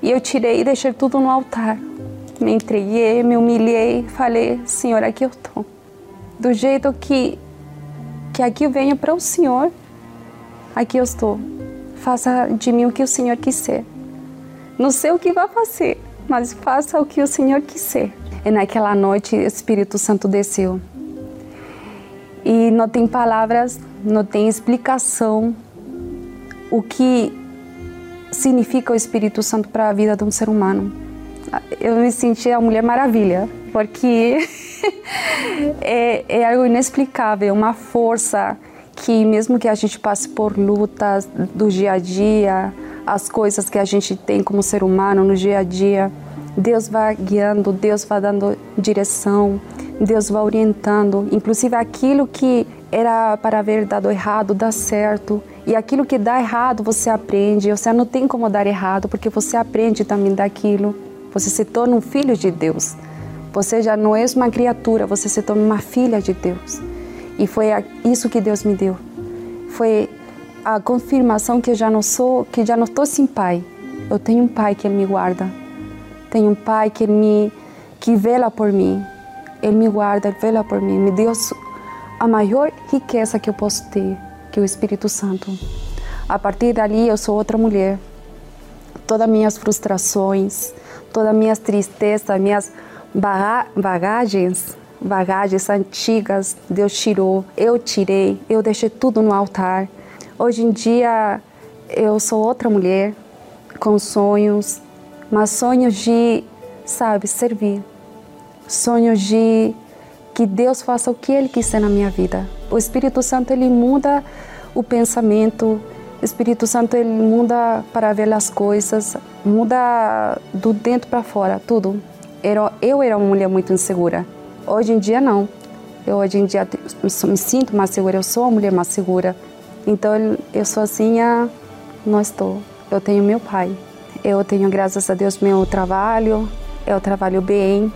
E eu tirei e deixei tudo no altar. Me entreguei, me humilhei, falei: Senhor, aqui eu estou do jeito que, que aqui eu venho para o Senhor, aqui eu estou. Faça de mim o que o Senhor quiser. Não sei o que vai fazer, mas faça o que o Senhor quiser. E naquela noite o Espírito Santo desceu. E não tem palavras, não tem explicação o que significa o Espírito Santo para a vida de um ser humano. Eu me senti a Mulher Maravilha, porque é, é algo inexplicável, uma força que mesmo que a gente passe por lutas do dia a dia, as coisas que a gente tem como ser humano no dia a dia, Deus vai guiando, Deus vai dando direção, Deus vai orientando, inclusive aquilo que era para haver dado errado dá certo. E aquilo que dá errado você aprende, você não tem como dar errado, porque você aprende também daquilo. Você se torna um filho de Deus. Você já não é uma criatura, você se torna uma filha de Deus. E foi isso que Deus me deu. Foi a confirmação que eu já não sou, que já não estou sem pai. Eu tenho um pai que me guarda. Tenho um pai que me que vela por mim. Ele me guarda, ele vela por mim. Me deu a maior riqueza que eu posso ter, que é o Espírito Santo. A partir dali eu sou outra mulher. Todas minhas frustrações, todas minhas tristezas, minhas bagagens, bagagens antigas, Deus tirou, eu tirei, eu deixei tudo no altar. Hoje em dia eu sou outra mulher com sonhos, mas sonhos de, sabe, servir. Sonhos de que Deus faça o que Ele quiser na minha vida. O Espírito Santo ele muda o pensamento, Espírito Santo ele muda para ver as coisas, muda do dentro para fora, tudo. Eu era uma mulher muito insegura. Hoje em dia não. Eu hoje em dia me sinto mais segura, eu sou uma mulher mais segura. Então eu sozinha não estou. Eu tenho meu pai. Eu tenho, graças a Deus, meu trabalho. Eu trabalho bem.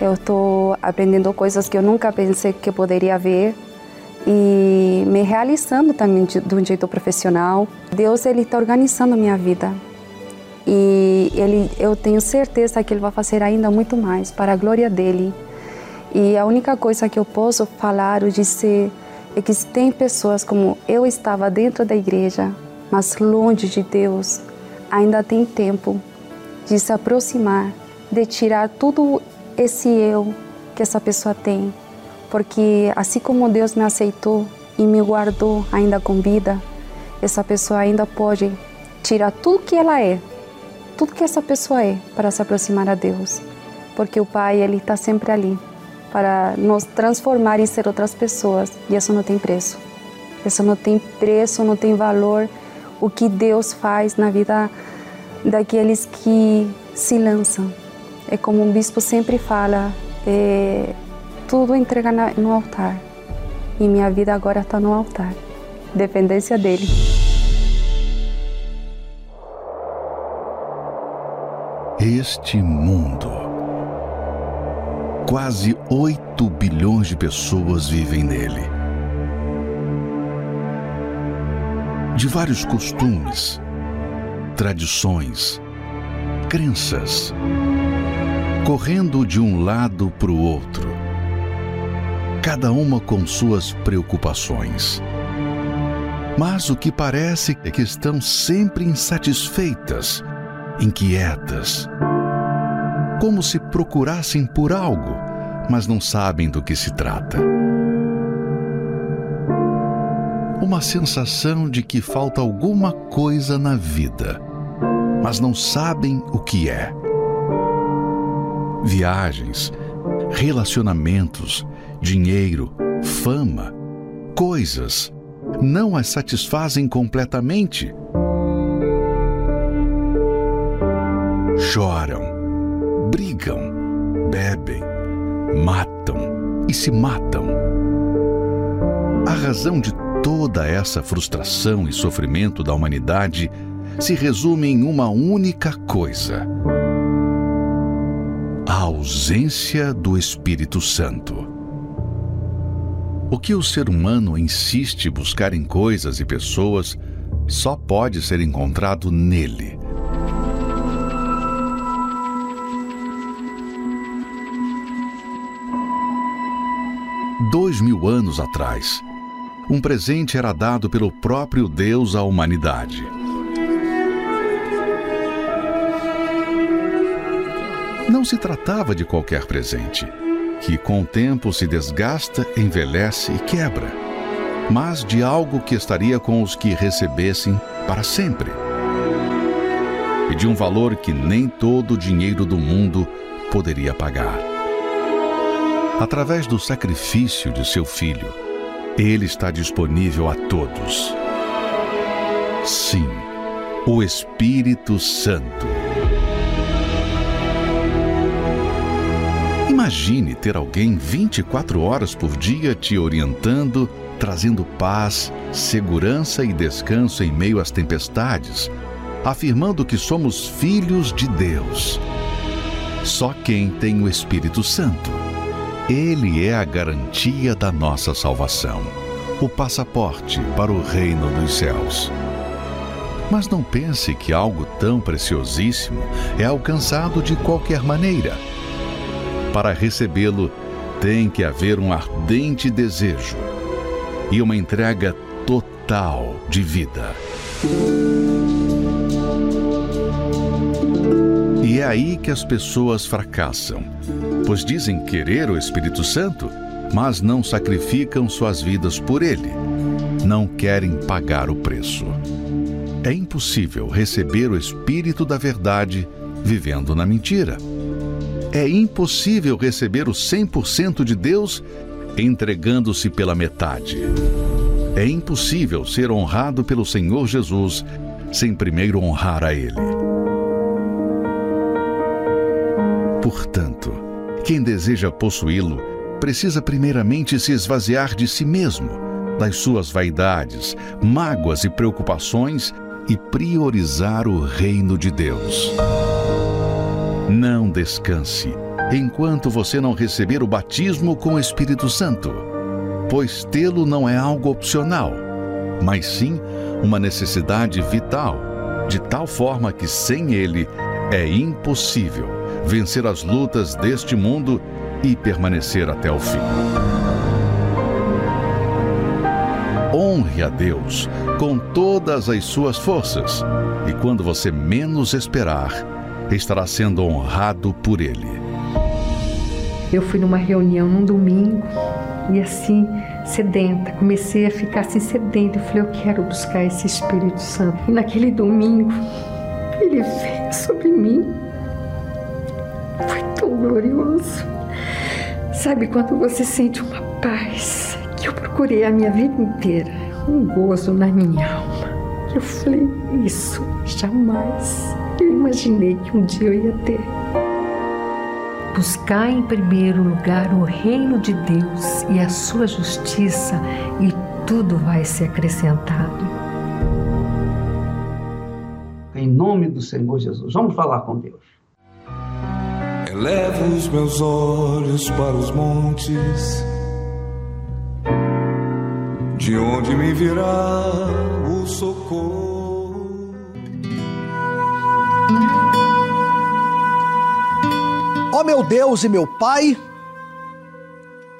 Eu estou aprendendo coisas que eu nunca pensei que poderia ver e me realizando também de, de um jeito profissional. Deus ele está organizando minha vida e ele, eu tenho certeza que ele vai fazer ainda muito mais para a glória dele. E a única coisa que eu posso falar ou dizer é que tem pessoas como eu estava dentro da igreja, mas longe de Deus, ainda tem tempo de se aproximar, de tirar tudo esse eu que essa pessoa tem. Porque assim como Deus me aceitou e me guardou ainda com vida, essa pessoa ainda pode tirar tudo que ela é, tudo que essa pessoa é, para se aproximar a Deus. Porque o Pai, Ele está sempre ali para nos transformar e ser outras pessoas. E isso não tem preço. Isso não tem preço, não tem valor. O que Deus faz na vida daqueles que se lançam. É como um bispo sempre fala, é, tudo entrega no altar. E minha vida agora está no altar. Dependência dele. Este mundo Quase 8 bilhões de pessoas vivem nele. De vários costumes, tradições, crenças, correndo de um lado para o outro, cada uma com suas preocupações. Mas o que parece é que estão sempre insatisfeitas, inquietas, como se procurassem por algo, mas não sabem do que se trata. Uma sensação de que falta alguma coisa na vida, mas não sabem o que é. Viagens, relacionamentos, dinheiro, fama, coisas não as satisfazem completamente. Choram, brigam, bebem, matam e se matam. A razão de toda essa frustração e sofrimento da humanidade se resume em uma única coisa: a ausência do Espírito Santo. O que o ser humano insiste buscar em coisas e pessoas só pode ser encontrado nele. Mil anos atrás, um presente era dado pelo próprio Deus à humanidade. Não se tratava de qualquer presente, que com o tempo se desgasta, envelhece e quebra, mas de algo que estaria com os que recebessem para sempre. E de um valor que nem todo o dinheiro do mundo poderia pagar através do sacrifício de seu filho. Ele está disponível a todos. Sim, o Espírito Santo. Imagine ter alguém 24 horas por dia te orientando, trazendo paz, segurança e descanso em meio às tempestades, afirmando que somos filhos de Deus. Só quem tem o Espírito Santo ele é a garantia da nossa salvação, o passaporte para o reino dos céus. Mas não pense que algo tão preciosíssimo é alcançado de qualquer maneira. Para recebê-lo, tem que haver um ardente desejo e uma entrega total de vida. É aí que as pessoas fracassam pois dizem querer o Espírito Santo, mas não sacrificam suas vidas por ele. Não querem pagar o preço. É impossível receber o Espírito da Verdade vivendo na mentira. É impossível receber o 100% de Deus entregando-se pela metade. É impossível ser honrado pelo Senhor Jesus sem primeiro honrar a Ele. Portanto, quem deseja possuí-lo precisa primeiramente se esvaziar de si mesmo, das suas vaidades, mágoas e preocupações e priorizar o reino de Deus. Não descanse enquanto você não receber o batismo com o Espírito Santo, pois tê-lo não é algo opcional, mas sim uma necessidade vital, de tal forma que sem ele é impossível vencer as lutas deste mundo e permanecer até o fim. Honre a Deus com todas as suas forças, e quando você menos esperar, estará sendo honrado por Ele. Eu fui numa reunião num domingo e assim, sedenta, comecei a ficar assim sedenta. Eu falei, eu quero buscar esse Espírito Santo. E naquele domingo, ele veio sobre mim. Foi tão glorioso. Sabe quando você sente uma paz que eu procurei a minha vida inteira, um gozo na minha alma. Eu falei, isso jamais eu imaginei que um dia eu ia ter. Buscar em primeiro lugar o reino de Deus e a sua justiça, e tudo vai ser acrescentado. Em nome do Senhor Jesus. Vamos falar com Deus. Elevo os meus olhos para os montes, de onde me virá o socorro. Ó oh, meu Deus e meu Pai,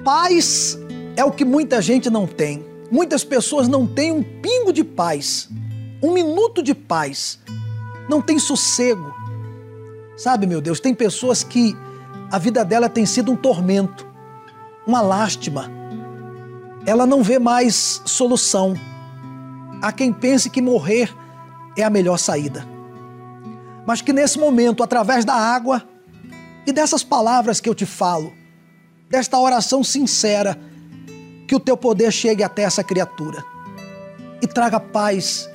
paz é o que muita gente não tem. Muitas pessoas não têm um pingo de paz, um minuto de paz, não tem sossego. Sabe, meu Deus, tem pessoas que a vida dela tem sido um tormento, uma lástima. Ela não vê mais solução. Há quem pense que morrer é a melhor saída. Mas que nesse momento, através da água e dessas palavras que eu te falo, desta oração sincera, que o teu poder chegue até essa criatura e traga paz,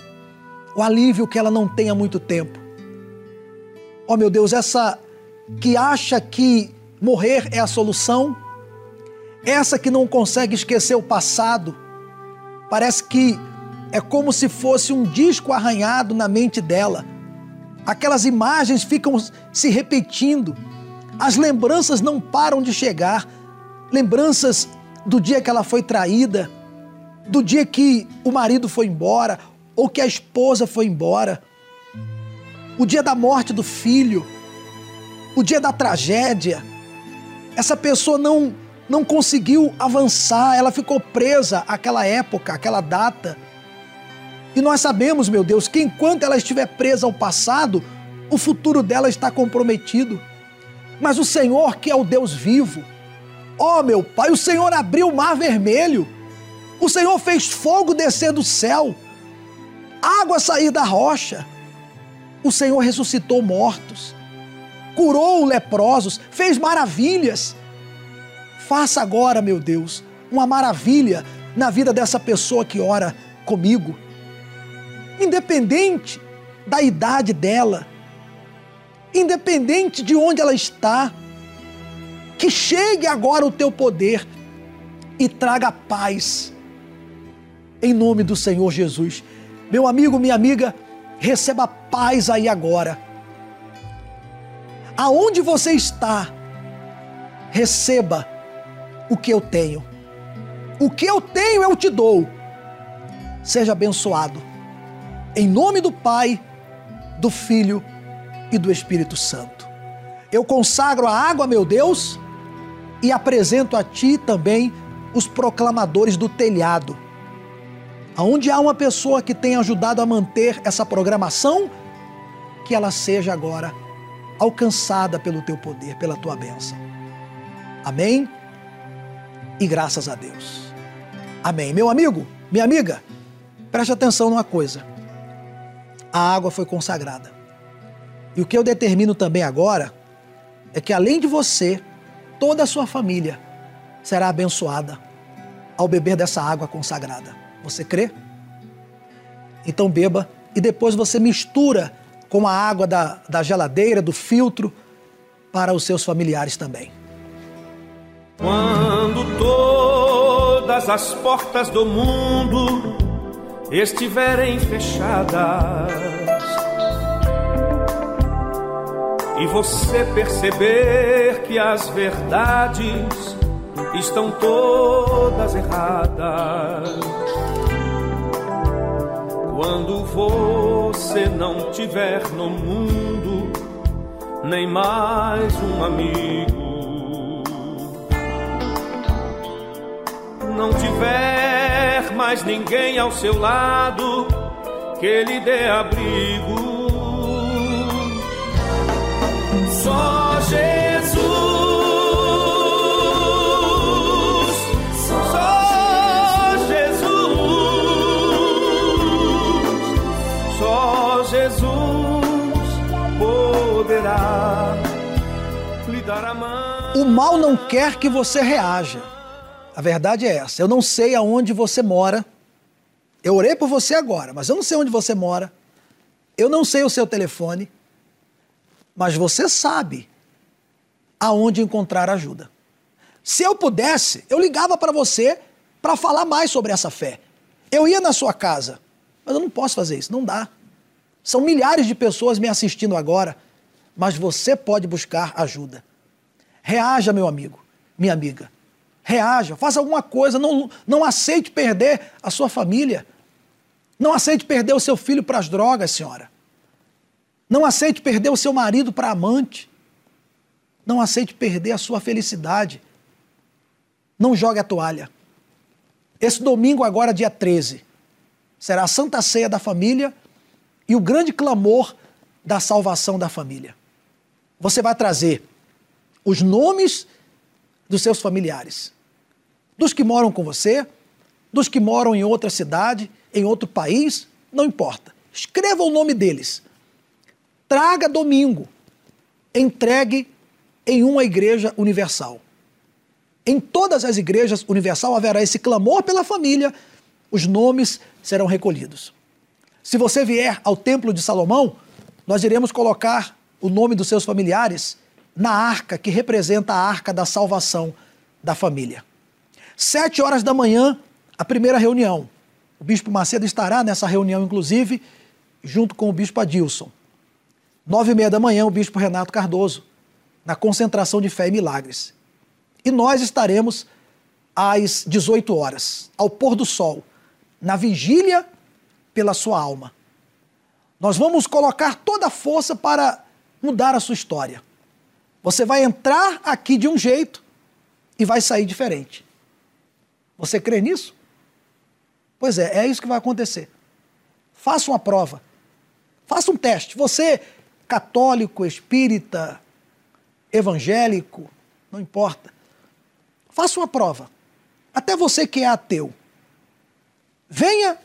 o alívio que ela não tem há muito tempo. Oh, meu Deus, essa que acha que morrer é a solução, essa que não consegue esquecer o passado, parece que é como se fosse um disco arranhado na mente dela. Aquelas imagens ficam se repetindo, as lembranças não param de chegar lembranças do dia que ela foi traída, do dia que o marido foi embora ou que a esposa foi embora, o dia da morte do filho, o dia da tragédia. Essa pessoa não não conseguiu avançar, ela ficou presa àquela época, àquela data. E nós sabemos, meu Deus, que enquanto ela estiver presa ao passado, o futuro dela está comprometido. Mas o Senhor, que é o Deus vivo, ó oh, meu Pai, o Senhor abriu o mar vermelho, o Senhor fez fogo descer do céu, água sair da rocha, o Senhor ressuscitou mortos, curou leprosos, fez maravilhas. Faça agora, meu Deus, uma maravilha na vida dessa pessoa que ora comigo. Independente da idade dela, independente de onde ela está, que chegue agora o teu poder e traga paz. Em nome do Senhor Jesus. Meu amigo, minha amiga, receba paz aí agora aonde você está, receba o que eu tenho. O que eu tenho eu te dou. Seja abençoado. Em nome do Pai, do Filho e do Espírito Santo. Eu consagro a água, meu Deus, e apresento a ti também os proclamadores do telhado. Aonde há uma pessoa que tem ajudado a manter essa programação, que ela seja agora alcançada pelo teu poder, pela tua bênção. Amém? E graças a Deus. Amém. Meu amigo, minha amiga, preste atenção numa coisa. A água foi consagrada. E o que eu determino também agora é que além de você, toda a sua família será abençoada ao beber dessa água consagrada. Você crê? Então beba e depois você mistura com a água da, da geladeira, do filtro, para os seus familiares também. Quando todas as portas do mundo estiverem fechadas e você perceber que as verdades estão todas erradas. Quando você não tiver no mundo nem mais um amigo, não tiver mais ninguém ao seu lado que lhe dê abrigo. Só O mal não quer que você reaja. A verdade é essa. Eu não sei aonde você mora. Eu orei por você agora, mas eu não sei onde você mora. Eu não sei o seu telefone. Mas você sabe aonde encontrar ajuda. Se eu pudesse, eu ligava para você para falar mais sobre essa fé. Eu ia na sua casa, mas eu não posso fazer isso, não dá. São milhares de pessoas me assistindo agora, mas você pode buscar ajuda. Reaja, meu amigo, minha amiga. Reaja, faça alguma coisa, não, não aceite perder a sua família. Não aceite perder o seu filho para as drogas, senhora. Não aceite perder o seu marido para amante. Não aceite perder a sua felicidade. Não jogue a toalha. Esse domingo, agora, dia 13, será a Santa Ceia da Família e o grande clamor da salvação da família. Você vai trazer os nomes dos seus familiares, dos que moram com você, dos que moram em outra cidade, em outro país, não importa. Escreva o nome deles. Traga domingo. Entregue em uma igreja universal. Em todas as igrejas universal haverá esse clamor pela família, os nomes serão recolhidos. Se você vier ao Templo de Salomão, nós iremos colocar o nome dos seus familiares na arca que representa a arca da salvação da família. Sete horas da manhã, a primeira reunião. O bispo Macedo estará nessa reunião, inclusive, junto com o bispo Adilson. Nove e meia da manhã, o bispo Renato Cardoso, na concentração de fé e milagres. E nós estaremos às 18 horas, ao pôr do sol, na vigília pela sua alma. Nós vamos colocar toda a força para mudar a sua história. Você vai entrar aqui de um jeito e vai sair diferente. Você crê nisso? Pois é, é isso que vai acontecer. Faça uma prova. Faça um teste. Você, católico, espírita, evangélico, não importa. Faça uma prova. Até você que é ateu. Venha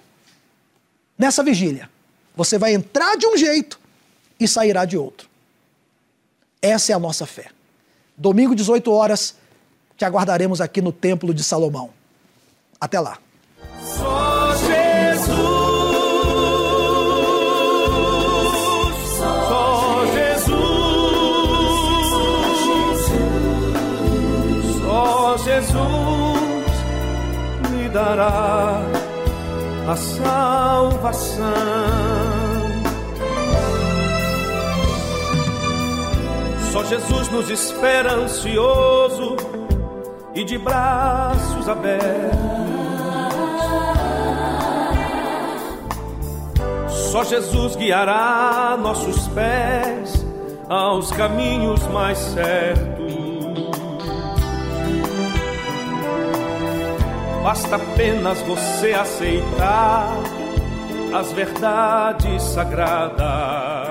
nessa vigília. Você vai entrar de um jeito e sairá de outro. Essa é a nossa fé. Domingo, 18 horas, te aguardaremos aqui no Templo de Salomão. Até lá. Só Jesus, só Jesus, só Jesus me dará a salvação. Só Jesus nos espera ansioso e de braços abertos. Só Jesus guiará nossos pés aos caminhos mais certos. Basta apenas você aceitar as verdades sagradas.